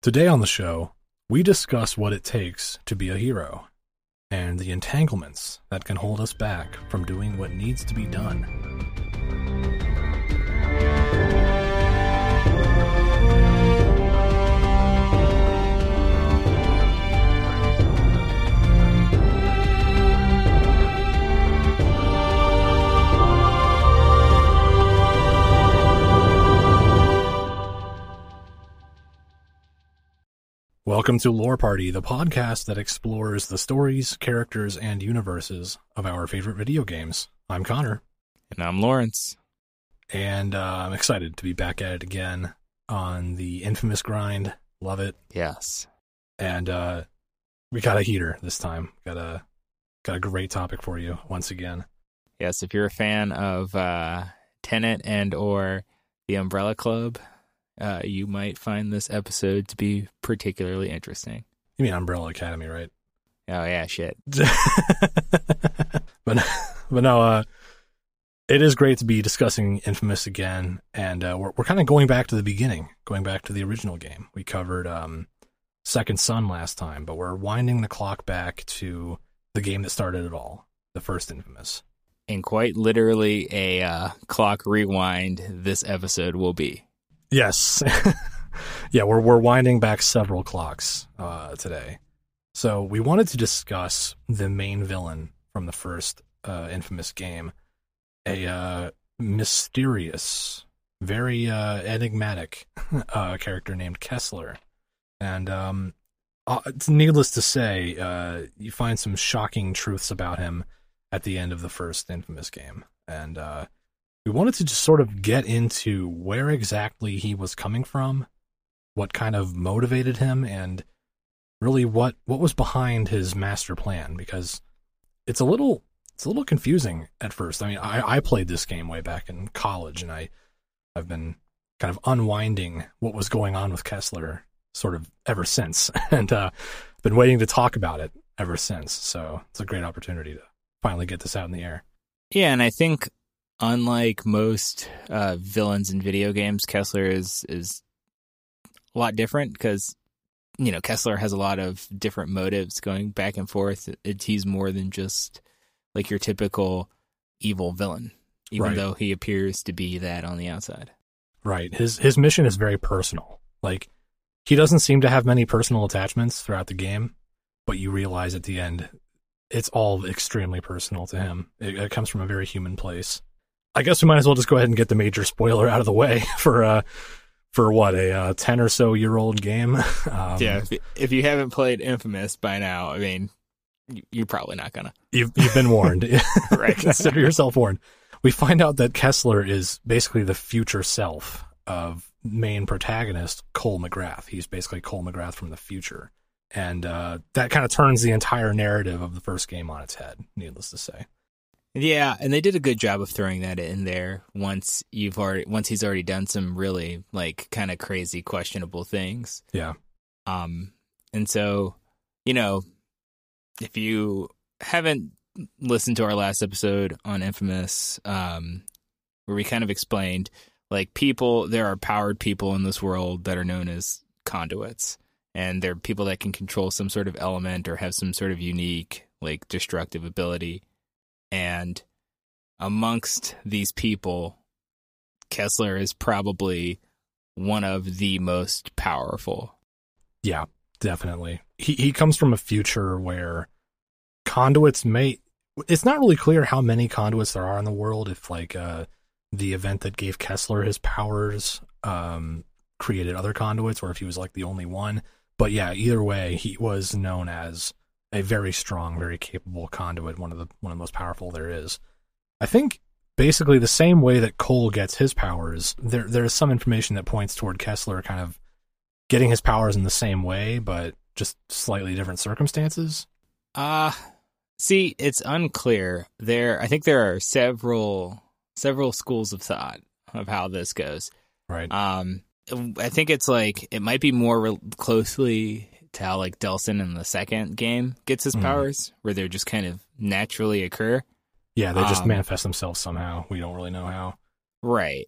Today on the show, we discuss what it takes to be a hero and the entanglements that can hold us back from doing what needs to be done. Welcome to Lore Party, the podcast that explores the stories, characters, and universes of our favorite video games. I'm Connor, And I'm Lawrence. and uh, I'm excited to be back at it again on the infamous grind. Love it, Yes. and uh, we got a heater this time. Got a got a great topic for you once again. Yes, if you're a fan of uh Tenet and or The Umbrella Club, uh, you might find this episode to be particularly interesting. You mean Umbrella Academy, right? Oh yeah, shit. but but no, uh, it is great to be discussing Infamous again, and uh, we're we're kind of going back to the beginning, going back to the original game. We covered um, Second Son last time, but we're winding the clock back to the game that started it all, the first Infamous. And quite literally a uh, clock rewind this episode will be. Yes, yeah, we're we're winding back several clocks uh, today. So we wanted to discuss the main villain from the first uh, infamous game, a uh, mysterious, very uh, enigmatic uh, character named Kessler, and um, uh, it's needless to say, you find some shocking truths about him at the end of the first infamous game, and we wanted to just sort of get into where exactly he was coming from, what kind of motivated him, and really what what was behind his master plan. Because it's a little it's a little confusing at first. I mean, I, I played this game way back in college, and I I've been kind of unwinding what was going on with Kessler sort of ever since, and uh, been waiting to talk about it ever since. So it's a great opportunity to finally get this out in the air. Yeah, and I think unlike most uh, villains in video games, Kessler is is a lot different because you know Kessler has a lot of different motives going back and forth. It, he's more than just like your typical evil villain, even Right. though he appears to be that on the outside. Right. His his mission is very personal. Like he doesn't seem to have many personal attachments throughout the game, but you realize at the end it's all extremely personal to him. It, it comes from a very human place. I guess we might as well just go ahead and get the major spoiler out of the way for uh for what a uh, ten or so year old game. Um, yeah, if, you haven't played Infamous by now, I mean, you- you're probably not gonna. you've you've been warned. Right. Consider yourself warned. We find out that Kessler is basically the future self of main protagonist Cole McGrath. He's basically Cole McGrath from the future. And uh, that kind of turns the entire narrative of the first game on its head, needless to say. Yeah, and they did a good job of throwing that in there once you've already once he's already done some really like kind of crazy questionable things. Yeah. Um and so, you know, if you haven't listened to our last episode on Infamous um where we kind of explained like people there are powered people in this world that are known as conduits and they're people that can control some sort of element or have some sort of unique like destructive ability and amongst these people, Kessler is probably one of the most powerful. Yeah, definitely. He he comes from a future where conduits may it's not really clear how many conduits there are in the world if like uh the event that gave Kessler his powers um created other conduits or if he was like the only one. But yeah, either way, he was known as a very strong, very capable conduit, one of the one of the most powerful there is. I think basically the same way that Cole gets his powers, there there's some information that points toward Kessler kind of getting his powers in the same way, but just slightly different circumstances. Uh see, it's unclear. There I think there are several several schools of thought of how this goes. Right. Um I think it's like it might be more re- closely to how like Delsin in the second game gets his Mhm. powers, where they're just kind of naturally occur. yeah, they just um, manifest themselves somehow. We don't really know how. Right.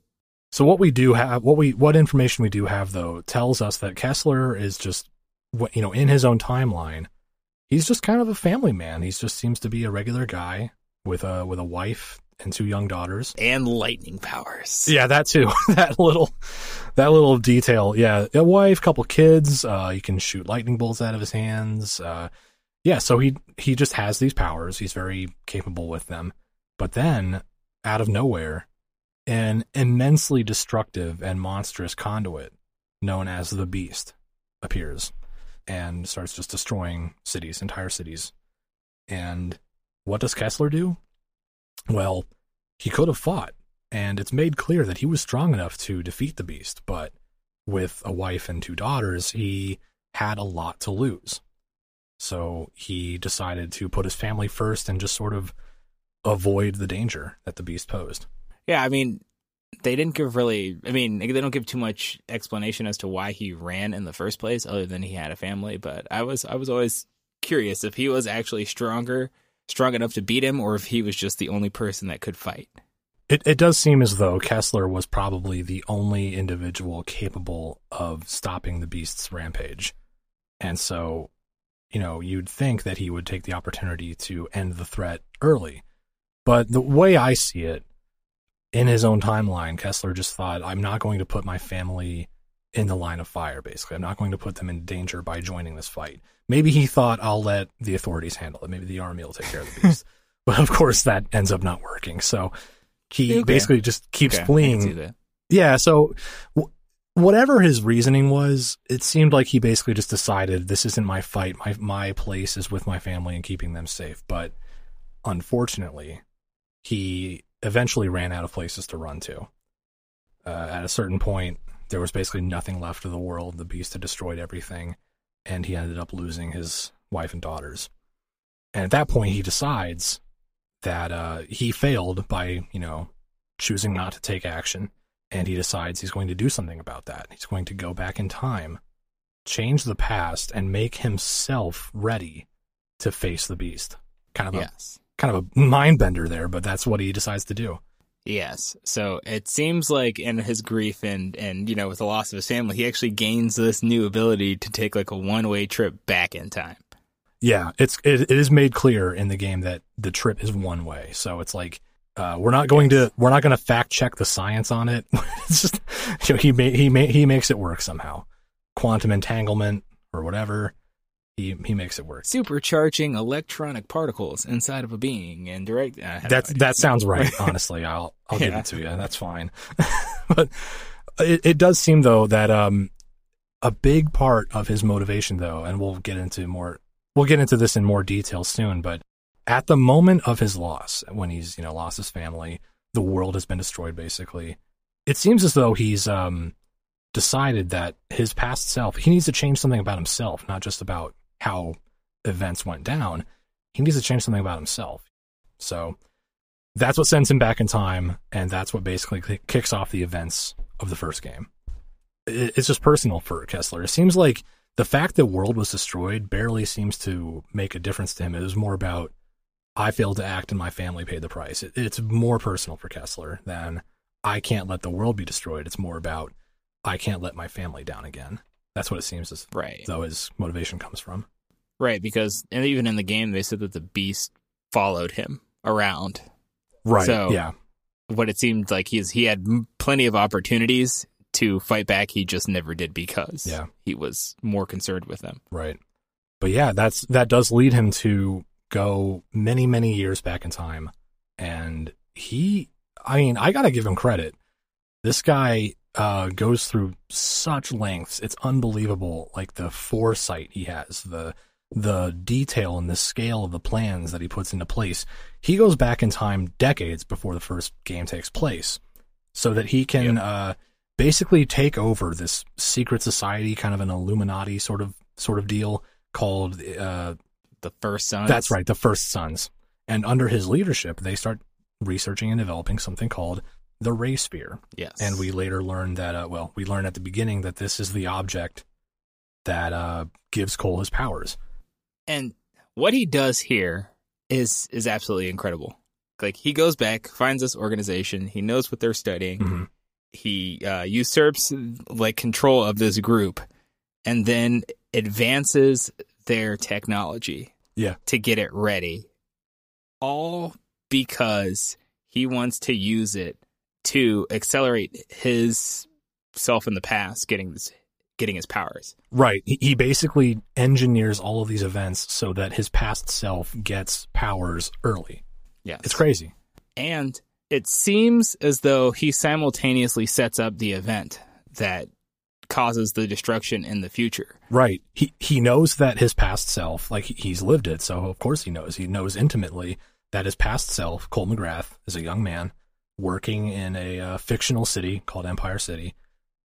So what we do have, what we, what information we do have though, tells us that Kessler is just, what you know, in his own timeline, he's just kind of a family man. He just seems to be a regular guy with a with a wife and two young daughters and lightning powers. Yeah, that too. that little that little detail. Yeah, a wife, couple kids. Uh, he can shoot lightning bolts out of his hands. Uh, yeah, so he he just has these powers. He's very capable with them. But then, out of nowhere, an immensely destructive and monstrous conduit known as the Beast appears and starts just destroying cities, entire cities. And what does Kessler do? Well, he could have fought, and it's made clear that he was strong enough to defeat the beast, but with a wife and two daughters, he had a lot to lose. So he decided to put his family first and just sort of avoid the danger that the beast posed. Yeah, I mean, they didn't give really i mean they don't give too much explanation as to why he ran in the first place other than he had a family but i was i was always curious if he was actually stronger strong enough to beat him or if he was just the only person that could fight it, it does seem as though Kessler was probably the only individual capable of stopping the beast's rampage. And so, you know, you'd think that he would take the opportunity to end the threat early. But the way I see it, in his own timeline, Kessler just thought, I'm not going to put my family in the line of fire, basically. I'm not going to put them in danger by joining this fight. Maybe he thought, I'll let the authorities handle it. Maybe the army will take care of the beast. but of course, that ends up not working. So he okay. basically just keeps okay. fleeing. Yeah. So w- whatever his reasoning was, it seemed like he basically just decided this isn't my fight. My, my place is with my family and keeping them safe. But unfortunately, he eventually ran out of places to run to. Uh, at a certain point, there was basically nothing left of the world. The beast had destroyed everything, and he ended up losing his wife and daughters. And at that point, he decides that uh, he failed by, you know, choosing not to take action, and he decides he's going to do something about that. He's going to go back in time, change the past, and make himself ready to face the beast. Kind of yes kind of a mind bender there, but that's what he decides to do. Yes. So it seems like in his grief and and you know with the loss of his family, he actually gains this new ability to take like a one way trip back in time. Yeah, it's it, it is made clear in the game that the trip is one way. So it's like uh, we're not going yes. to we're not going to fact check the science on it. it's just you know, he may, he may, he makes it work somehow. Quantum entanglement or whatever he he makes it work. Supercharging electronic particles inside of a being and direct. Uh, that that sounds right. honestly, I'll I'll yeah. give it to you. That's fine. but it, it does seem though that um a big part of his motivation though, and we'll get into more we'll get into this in more detail soon. But at the moment of his loss, when he's you know lost his family, the world has been destroyed basically. It seems as though he's um decided that his past self he needs to change something about himself, not just about how events went down. He needs to change something about himself. So that's what sends him back in time, and that's what basically kicks off the events of the first game. It's just personal for Kessler. It seems like the fact that world was destroyed barely seems to make a difference to him. It was more about I failed to act and my family paid the price. it's more personal for Kessler than I can't let the world be destroyed. It's more about I can't let my family down again. That's what it seems as right. though his motivation comes from. Right, because and even in the game they said that the beast followed him around. Right. So yeah. What it seemed like he's he had plenty of opportunities to fight back. He just never did because yeah. he was more concerned with them. Right. But yeah, that's that does lead him to go many many years back in time, and he. I mean, I gotta give him credit. This guy uh, goes through such lengths. It's unbelievable. Like the foresight he has, the the detail and the scale of the plans that he puts into place. He goes back in time decades before the first game takes place, so that he can yep. uh, basically take over this secret society, kind of an Illuminati sort of sort of deal called uh, the First Sons. That's right, the First Sons. And under his leadership, they start researching and developing something called the ray sphere. Yes. And we later learned that, uh, well, we learned at the beginning that this is the object that uh, gives Cole his powers. And what he does here is is absolutely incredible. Like he goes back, finds this organization, he knows what they're studying, mm-hmm. he uh, usurps like control of this group and then advances their technology Yeah. to get it ready all because he wants to use it to accelerate his self in the past getting this getting his powers Right. He, he basically engineers all of these events so that his past self gets powers early. yeah It's crazy. and it seems as though he simultaneously sets up the event that causes the destruction in the future Right. He he knows that his past self, like he's lived it, so of course he knows. He knows intimately that his past self, Cole McGrath, is a young man working in a uh, fictional city called Empire City.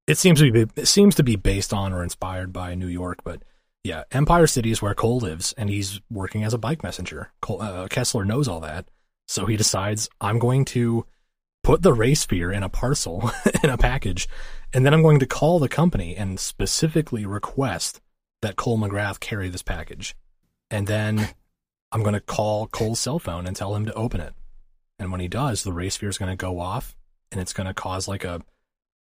It seems to be it seems to be based on or inspired by New York, but yeah, Empire City is where Cole lives, and he's working as a bike messenger. Cole, uh, Kessler knows all that, so he decides I'm going to put the ray sphere in a parcel in a package, and then I'm going to call the company and specifically request that Cole McGrath carry this package. And then I'm going to call Cole's cell phone and tell him to open it. And when he does, the ray sphere is going to go off and it's going to cause like a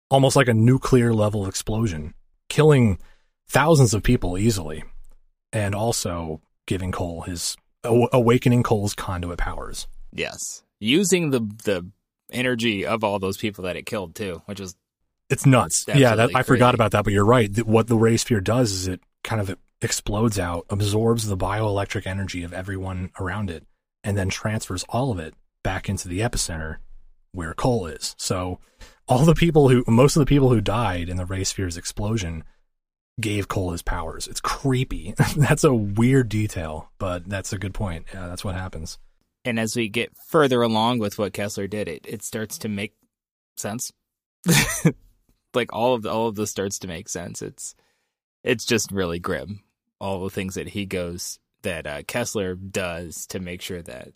almost like a nuclear level explosion, killing thousands of people easily and also giving Cole his awakening Cole's conduit powers. yes using the the energy of all those people that it killed too which is It's nuts. Yeah, that, I forgot about that, but you're right. What the ray sphere does is it kind of explodes out, absorbs the bioelectric energy of everyone around it, and then transfers all of it back into the epicenter where Cole is. So all the people who, most of the people who died in the ray sphere's explosion gave Cole his powers. It's creepy. that's a weird detail, but that's a good point. Yeah, that's what happens. and as we get further along with what Kessler did, it, it starts to make sense. like all of the, all of this starts to make sense. It's it's just really grim. All the things that he goes that uh, Kessler does to make sure that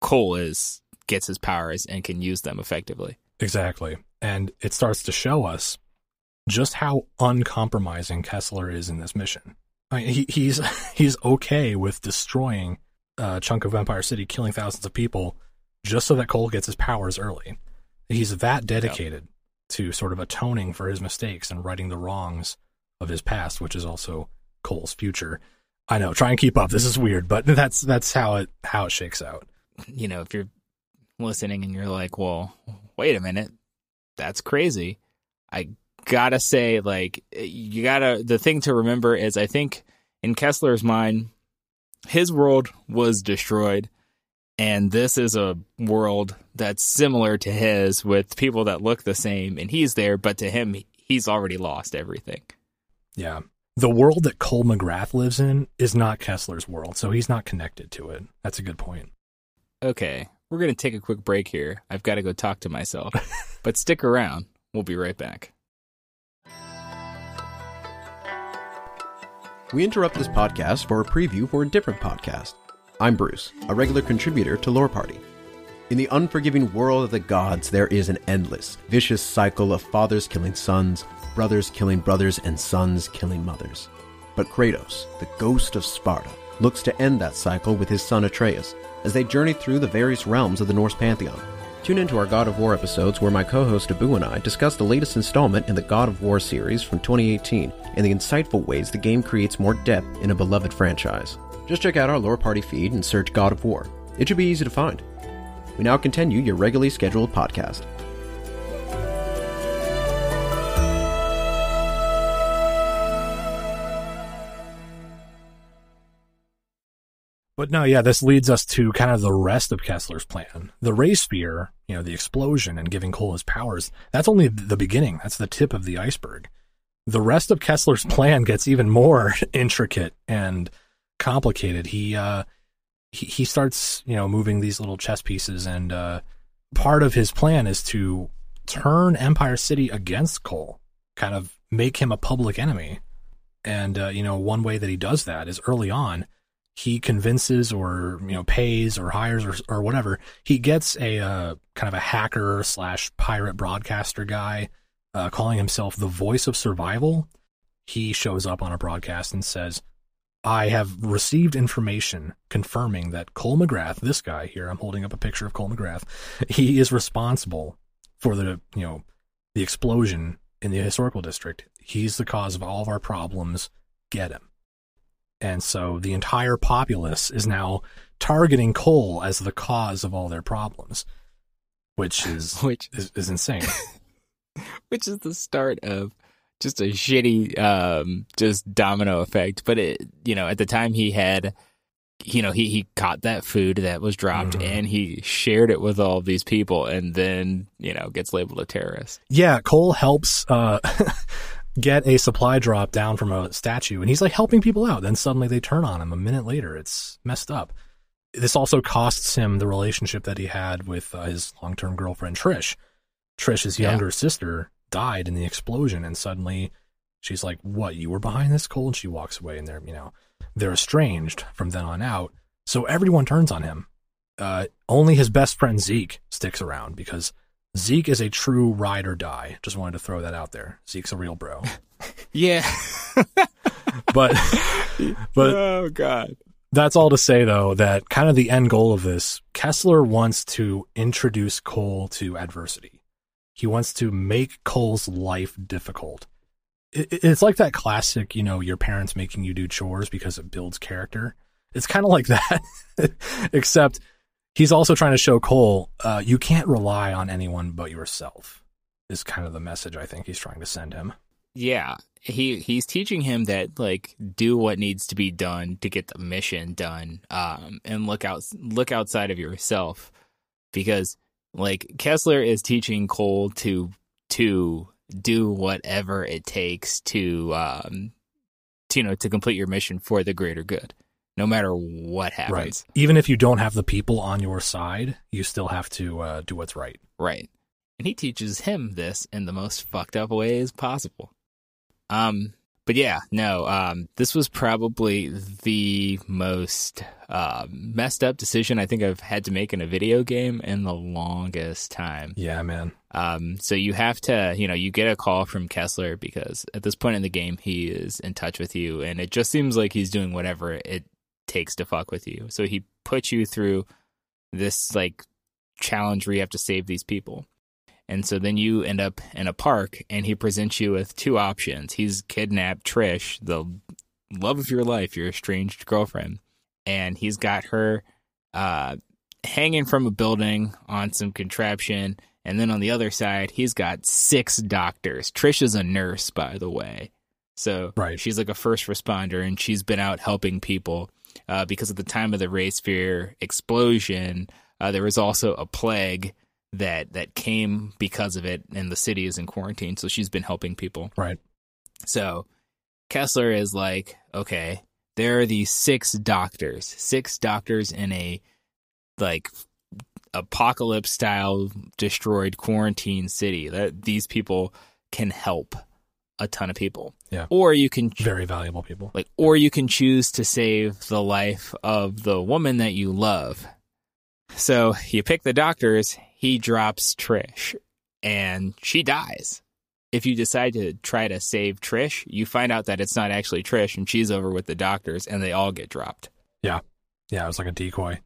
Cole is gets his powers and can use them effectively. Exactly. And it starts to show us just how uncompromising Kessler is in this mission. I mean, he, he's he's okay with destroying a chunk of Empire City, killing thousands of people, just so that Cole gets his powers early. He's that dedicated to sort of atoning for his mistakes and righting the wrongs of his past, which is also Cole's future. I know, try and keep up. This is weird, but that's that's how it how it shakes out. You know, if you're listening and you're like, "Well, wait a minute, that's crazy," I gotta say, like, eh, you gotta. The thing to remember is, I think in Kessler's mind, his world was destroyed, and this is a world that's similar to his with people that look the same, and he's there, but to him, he's already lost everything. Yeah. The world that Cole McGrath lives in is not Kessler's world, so he's not connected to it. That's a good point. Okay, we're gonna take a quick break here. I've got to go talk to myself, but stick around. We'll be right back. We interrupt this podcast for a preview for a different podcast. I'm Bruce, a regular contributor to Lore Party. In the unforgiving world of the gods, there is an endless, vicious cycle of fathers killing sons, brothers killing brothers, and sons killing mothers. But Kratos, the ghost of Sparta, looks to end that cycle with his son Atreus as they journey through the various realms of the Norse pantheon. Tune into our God of War episodes where my co host Abu and I discuss the latest installment in the God of War series from 2018 and the insightful ways the game creates more depth in a beloved franchise. Just check out our Lore Party feed and search God of War. It should be easy to find. We now continue your regularly scheduled podcast. But no, yeah, this leads us to kind of the rest of Kessler's plan. The ray sphere, you know, the explosion and giving Cole his powers, that's only the beginning. That's the tip of the iceberg. The rest of Kessler's plan gets even more intricate and complicated. He, uh, he, he starts, you know, moving these little chess pieces and, uh, part of his plan is to turn Empire City against Cole, kind of make him a public enemy. And, uh, you know, one way that he does that is early on, he convinces or you know pays or hires or or whatever. He gets a uh, kind of a hacker slash pirate broadcaster guy, uh, calling himself the voice of survival. He shows up on a broadcast and says, "I have received information confirming that Cole McGrath, this guy here, I'm holding up a picture of Cole McGrath, he is responsible for the you know the explosion in the historical district. He's the cause of all of our problems. Get him. And so the entire populace is now targeting Cole as the cause of all their problems, which is which is, is insane. which is the start of just a shitty um just domino effect but it you know at the time he had you know he he caught that food that was dropped Mhm. and he shared it with all these people and then you know gets labeled a terrorist yeah, Cole helps uh, get a supply drop down from a statue, and he's like helping people out. Then suddenly they turn on him a minute later. It's messed up. This also costs him the relationship that he had with uh, his long term girlfriend, Trish. Trish's his Yeah. younger sister, died in the explosion, and suddenly she's like, What, you were behind this, Cole? And she walks away, and they're, you know, they're estranged from then on out. So everyone turns on him. Uh, only his best friend Zeke sticks around because Zeke is a true ride or die. Just wanted to throw that out there. Zeke's a real bro. yeah But but oh god that's all to say though that kind of the end goal of this, Kessler wants to introduce Cole to adversity. He wants to make Cole's life difficult. It, it- it's like that classic, you know, your parents making you do chores because it builds character. It's kind of like that, except he's also trying to show Cole, uh, you can't rely on anyone but yourself. Is kind of the message I think he's trying to send him. yeah he he's teaching him that like do what needs to be done to get the mission done um and look out look outside of yourself because like Kessler is teaching Cole to to do whatever it takes to um to, you know to complete your mission for the greater good no matter what happens Right. Even if you don't have the people on your side, you still have to uh, do what's right. Right. And he teaches him this in the most fucked up ways possible. Um, but yeah, no, um, this was probably the most uh, messed up decision I think I've had to make in a video game in the longest time. Yeah, man. Um, so you have to, you know, you get a call from Kessler because at this point in the game, he is in touch with you, and it just seems like he's doing whatever it takes to fuck with you. So he puts you through this like challenge where you have to save these people. And so then you end up in a park, and he presents you with two options. He's kidnapped Trish, the love of your life, your estranged girlfriend, and he's got her uh, hanging from a building on some contraption. And then on the other side, he's got six doctors. Trish is a nurse, by the way. So Right. she's like a first responder, and she's been out helping people uh, because at the time of the Ray Sphere explosion, uh, there was also a plague that that came because of it, and the city is in quarantine. So she's been helping people. Right. So Kessler is like, okay, there are these six doctors, six doctors in a like apocalypse style destroyed quarantine city. That these people can help a ton of people. Yeah. Or you can Very valuable people. like or you can choose to save the life of the woman that you love. So you pick the doctors, he drops Trish and she dies. If you decide to try to save Trish, you find out that it's not actually Trish and she's over with the doctors and they all get dropped. Yeah. Yeah, it was like a decoy.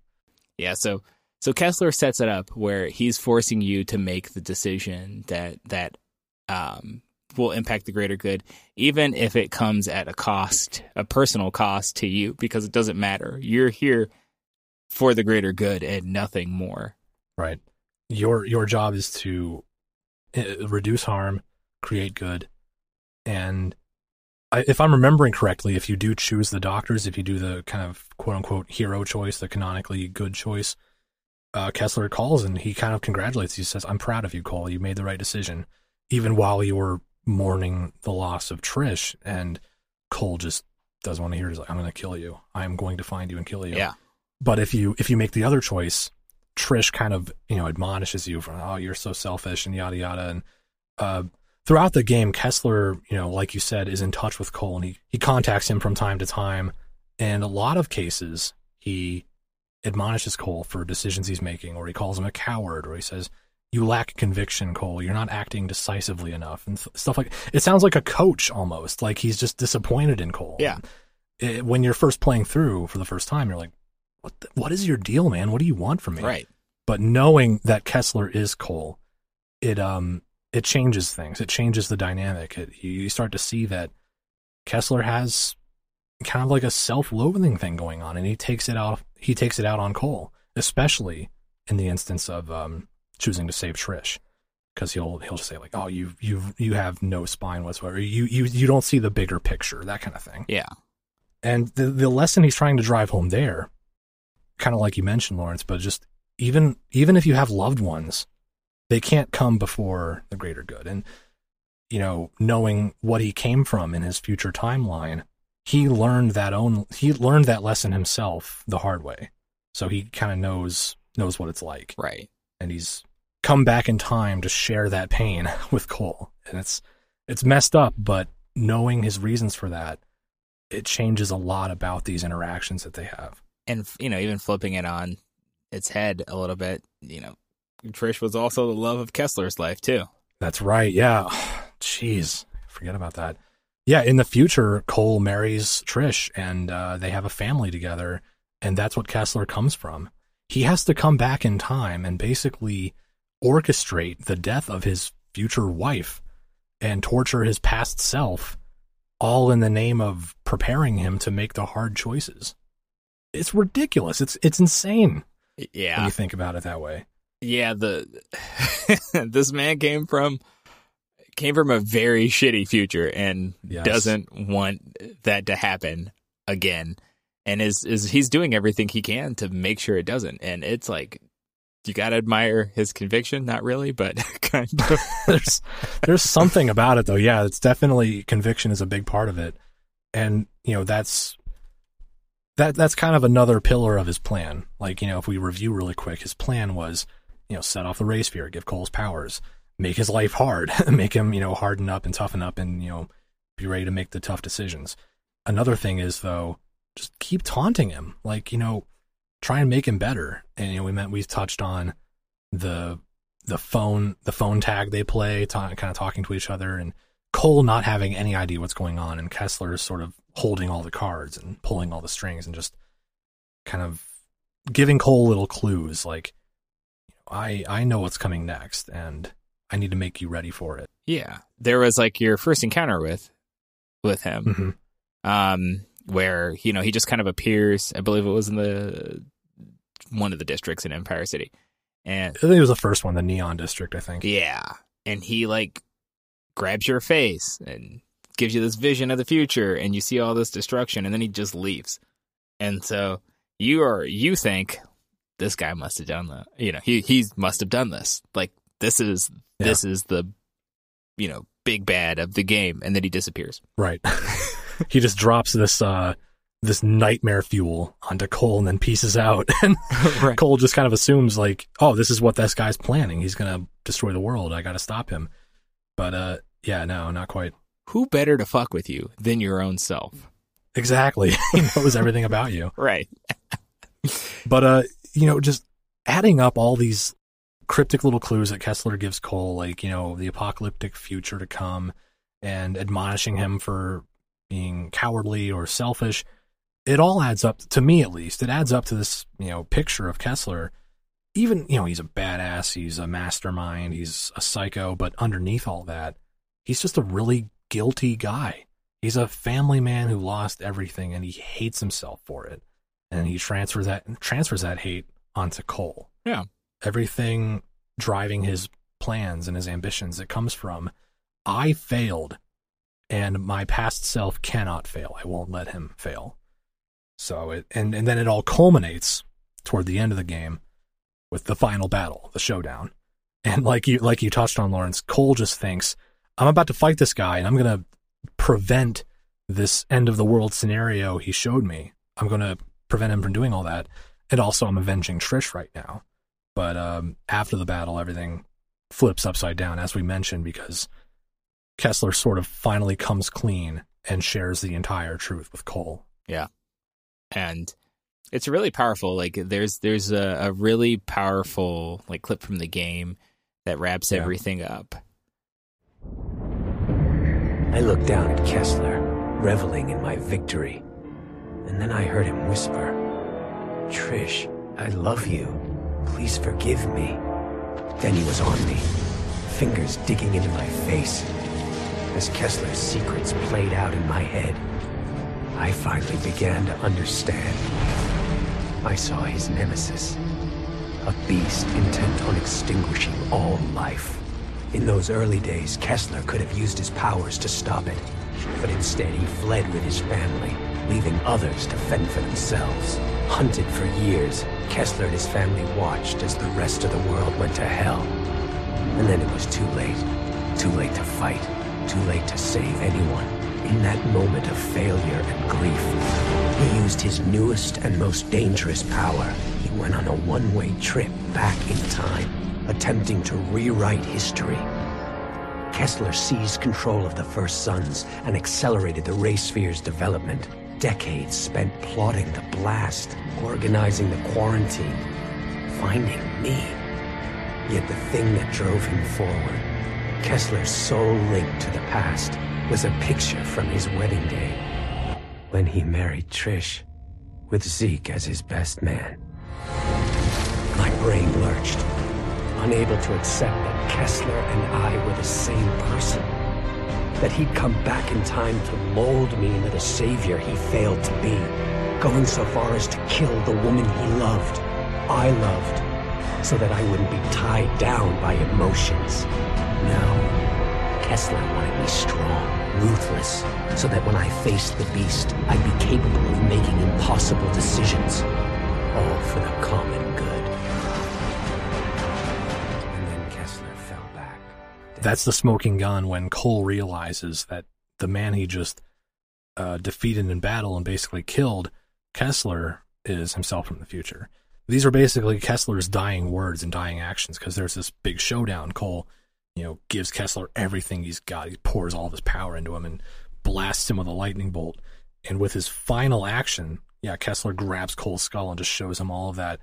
Yeah, so so Kessler sets it up where he's forcing you to make the decision that that um, will impact the greater good, even if it comes at a cost, a personal cost to you, because it doesn't matter. You're here for the greater good and nothing more. Right. Your your job is to uh, reduce harm, create good, and I, if I'm remembering correctly, if you do choose the doctors, if you do the kind of quote unquote hero choice, the canonically good choice, uh, Kessler calls and he kind of congratulates you. Says, "I'm proud of you, Cole. You made the right decision, even while you were mourning the loss of Trish." And Cole just doesn't want to hear. it. He's like, "I'm going to kill you. I'm going to find you and kill you." Yeah. But if you if you make the other choice, Trish kind of you know admonishes you for oh you're so selfish and yada yada and uh, throughout the game Kessler you know like you said is in touch with Cole and he he contacts him from time to time and a lot of cases he admonishes Cole for decisions he's making or he calls him a coward or he says you lack conviction Cole you're not acting decisively enough and stuff like it sounds like a coach almost like he's just disappointed in Cole Yeah. it, when you're first playing through for the first time you're like what the, what is your deal man what do you want from me Right. but knowing that Kessler is Cole, it um it changes things. It changes the dynamic. It, you start to see that Kessler has kind of like a self-loathing thing going on, and he takes it out. He takes it out on Cole, especially in the instance of um, choosing to save Trish, because he'll he'll say like, "Oh, you you you have no spine whatsoever. You you you don't see the bigger picture, that kind of thing." Yeah. And the the lesson he's trying to drive home there, kind of like you mentioned, Lawrence, but just even even if you have loved ones, they can't come before the greater good. And you know, knowing what he came from in his future timeline, he learned that own he learned that lesson himself the hard way. So he kind of knows knows what it's like. Right. And he's come back in time to share that pain with Cole. And it's it's messed up, but knowing his reasons for that, it changes a lot about these interactions that they have. And you know, even flipping it on its head a little bit, you know, Trish was also the love of Kessler's life too. That's right. Yeah. Jeez, forget about that. Yeah, in the future, Cole marries Trish and uh, they have a family together, and that's what Kessler comes from. He has to come back in time and basically orchestrate the death of his future wife and torture his past self, all in the name of preparing him to make the hard choices. It's ridiculous. It's it's insane when Yeah. you think about it that way. Yeah, the this man came from came from a very shitty future and Yes. doesn't want that to happen again. And is is he's doing everything he can to make sure it doesn't. And it's like you gotta admire his conviction, not really, but kind of. there's there's something about it though. Yeah, it's definitely conviction is a big part of it, and you know that's that that's kind of another pillar of his plan. Like you know, if we review really quick, his plan was you know set off the ray sphere, give Cole's powers, make his life hard, make him you know harden up and toughen up, and you know be ready to make the tough decisions. Another thing is though, just keep taunting him, like you know, try and make him better. And you know, we meant we touched on the the phone the phone tag they play, ta- kind of talking to each other, and Cole not having any idea what's going on, and Kessler sort of holding all the cards and pulling all the strings, and just kind of giving Cole little clues, like I I know what's coming next, and I need to make you ready for it. yeah. There was like your first encounter with with him. Mhm. um, where you know he just kind of appears. I believe it was in the one of the districts in Empire City, and I think it was the first one, the Neon District, I think. yeah, and he like grabs your face and gives you this vision of the future, and you see all this destruction, and then he just leaves, and so you are you think this guy must have done that. You know, he he must have done this. Like this is Yeah. this is the you know big bad of the game, and then he disappears. Right. he just drops this uh this nightmare fuel onto Cole and then pieces out. And Right. Cole just kind of assumes like, oh, this is what this guy's planning. He's gonna destroy the world. I gotta stop him. But uh yeah, no, not quite. Who better to fuck with you than your own self? Exactly. he knows everything about you. Right. But uh, you know, just adding up all these cryptic little clues that Kessler gives Cole, like, you know, the apocalyptic future to come and admonishing him for being cowardly or selfish, it all adds up to me at least. It adds up to this, you know, picture of Kessler. Even, you know, he's a badass, he's a mastermind, he's a psycho, but underneath all that, he's just a really guilty guy. He's a family man who lost everything and he hates himself for it and he transfers that transfers that hate onto Cole. Yeah. Everything driving his plans and his ambitions it comes from I failed and my past self cannot fail. I won't let him fail. So it and, and then it all culminates toward the end of the game with the final battle, the showdown. And like you like you touched on Lawrence, Cole just thinks, I'm about to fight this guy and I'm gonna prevent this end of the world scenario he showed me. I'm gonna prevent him from doing all that. And also I'm avenging Trish right now. But um, after the battle, everything flips upside down, as we mentioned, because Kessler sort of finally comes clean and shares the entire truth with Cole. And it's really powerful. Like there's there's a, a really powerful like clip from the game that wraps Yeah. everything up. I looked down at Kessler, reveling in my victory. And then I heard him whisper, Trish, I love you. Please forgive me. Then he was on me, fingers digging into my face. As Kessler's secrets played out in my head, I finally began to understand. I saw his nemesis, a beast intent on extinguishing all life. In those early days, Kessler could have used his powers to stop it, but instead he fled with his family, leaving others to fend for themselves. Hunted for years, Kessler and his family watched as the rest of the world went to hell. And then it was too late. Too late to fight. Too late to save anyone. In that moment of failure and grief, he used his newest and most dangerous power. He went on a one-way trip back in time, attempting to rewrite history. Kessler seized control of the First Sons and accelerated the Ray Sphere's development. Decades spent plotting the blast, organizing the quarantine, finding me. Yet the thing that drove him forward, Kessler's sole link to the past, was a picture from his wedding day when he married Trish with Zeke as his best man. My brain lurched, unable to accept that Kessler and I were the same person. That he'd come back in time to mold me into the savior he failed to be, going so far as to kill the woman he loved, I loved, so that I wouldn't be tied down by emotions. No, Kessler wanted me strong, ruthless, so that when I faced the beast, I'd be capable of making impossible decisions, all for the common good. And then Kessler fell back. That's the smoking gun when Cole realizes that the man he just uh, defeated in battle and basically killed, Kessler, is himself from the future. These are basically Kessler's dying words and dying actions because there's this big showdown. Cole, you know, gives Kessler everything he's got. He pours all of his power into him and blasts him with a lightning bolt. And with his final action, yeah, Kessler grabs Cole's skull and just shows him all of that.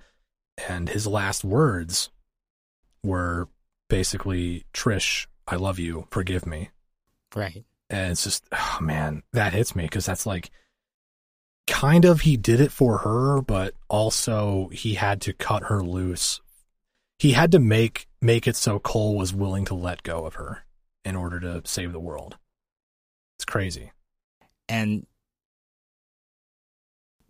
And his last words were basically, Trish, I love you, forgive me. Right. And it's just, oh man, that hits me because that's like, kind of he did it for her, but also he had to cut her loose. He had to make make it so Cole was willing to let go of her in order to save the world. It's crazy. And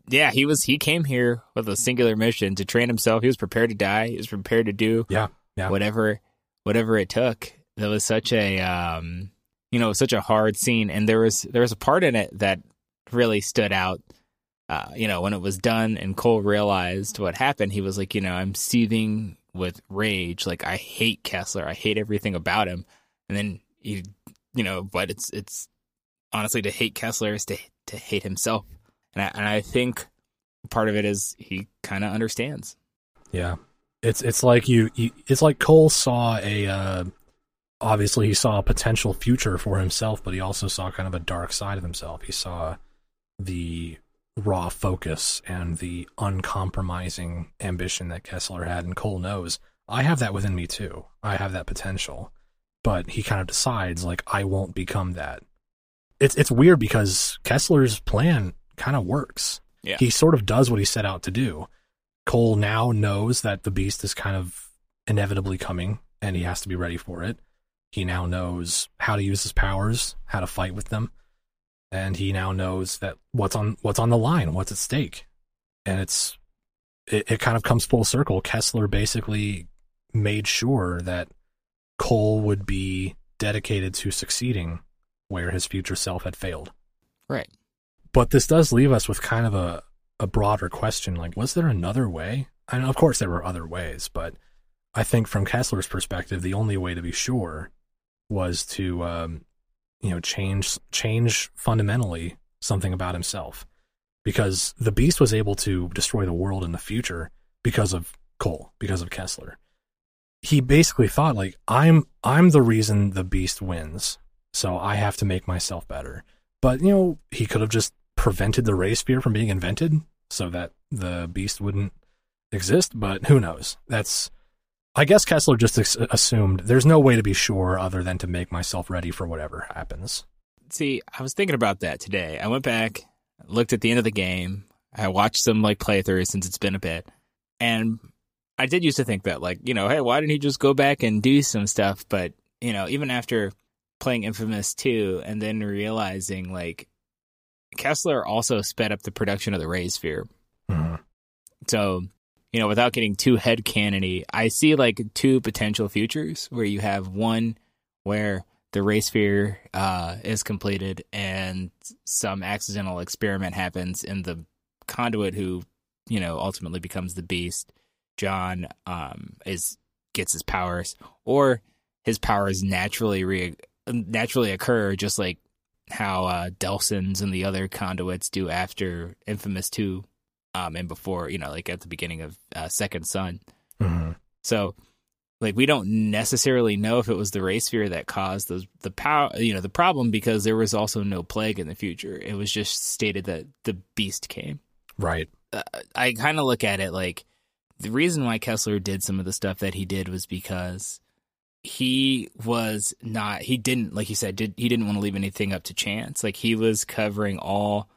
yeah, he was he came here with a singular mission to train himself. He was prepared to die. He was prepared to do Yeah, yeah. whatever whatever it took. That was such a um you know, such a hard scene and there was there was a part in it that really stood out. Uh, you know, when it was done and Cole realized what happened, he was like, you know, I'm seething with rage. Like I hate Kessler. I hate everything about him. And then he, you know, but it's it's honestly to hate Kessler is to to hate himself. And I, and I think part of it is he kind of understands. Yeah. It's it's like you, you it's like Cole saw a uh obviously he saw a potential future for himself, but he also saw kind of a dark side of himself. He saw the raw focus and the uncompromising ambition that Kessler had and Cole knows I have that within me too. I have that potential. But he kind of decides like I won't become that. It's it's weird because Kessler's plan kind of works. Yeah. He sort of does what he set out to do. Cole now knows that the beast is kind of inevitably coming and he has to be ready for it. He now knows how to use his powers, how to fight with them, and he now knows that what's on what's on the line, what's at stake. And it's it, it kind of comes full circle. Kessler basically made sure that Cole would be dedicated to succeeding where his future self had failed. Right. But this does leave us with kind of a, a broader question like, was there another way? And of course, there were other ways, but I think from Kessler's perspective, the only way to be sure was to, um, you know, change change fundamentally something about himself, because the Beast was able to destroy the world in the future because of Cole, because of Kessler. He basically thought like, I'm I'm the reason the Beast wins, so I have to make myself better. But you know, he could have just prevented the ray sphere from being invented so that the beast wouldn't exist, but who knows? That's I guess Kessler just assumed there's no way to be sure other than to make myself ready for whatever happens. See, I was thinking about that today. I went back, looked at the end of the game. I watched some like playthroughs since it's been a bit. And I did used to think that like, you know, hey, why didn't he just go back and do some stuff? But you know, even after playing Infamous 2 and then realizing like Kessler also sped up the production of the Ray Sphere. Mhm. So, you know, without getting too head cannony, I see like two potential futures where you have one where the Ray Sphere uh, is completed and some accidental experiment happens and the conduit who, you know, ultimately becomes the beast, John, um, is gets his powers, or his powers naturally re- naturally occur just like how uh, Delsin's and the other conduits do after Infamous 2 um, and before, you know, like at the beginning of uh, Second Son. Mhm. So, like, we don't necessarily know if it was the Ray Sphere that caused the the power, you know, the problem because there was also no plague in the future. It was just stated that the beast came. Right. I kind of look at it like the reason why Kessler did some of the stuff that he did was because he was not he didn't like you said did he didn't want to leave anything up to chance like he was covering all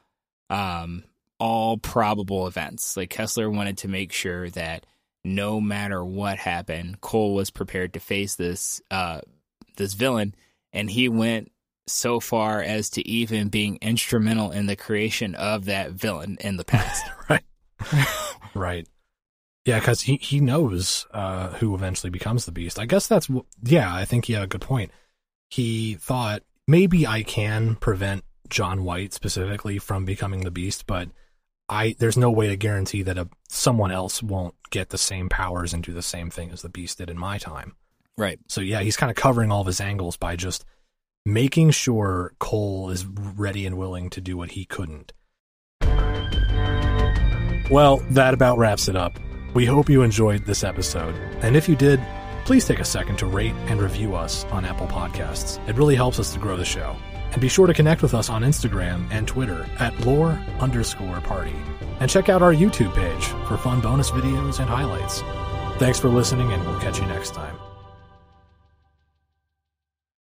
um all probable events like Kessler wanted to make sure that no matter what happened Cole was prepared to face this uh this villain and he went so far as to even being instrumental in the creation of that villain in the past right. right. Yeah, because he, he knows uh, who eventually becomes the beast. I guess that's, yeah, I think he had a good point. He thought maybe I can prevent John White specifically from becoming the beast, but I there's no way to guarantee that a, someone else won't get the same powers and do the same thing as the beast did in my time. right So yeah, he's kind of covering all of his angles by just making sure Cole is ready and willing to do what he couldn't. Well, that about wraps it up. We hope you enjoyed this episode. And if you did, please take a second to rate and review us on Apple Podcasts. It really helps us to grow the show. And be sure to connect with us on Instagram and Twitter at lore underscore party. And check out our YouTube page for fun bonus videos and highlights. Thanks for listening, and we'll catch you next time.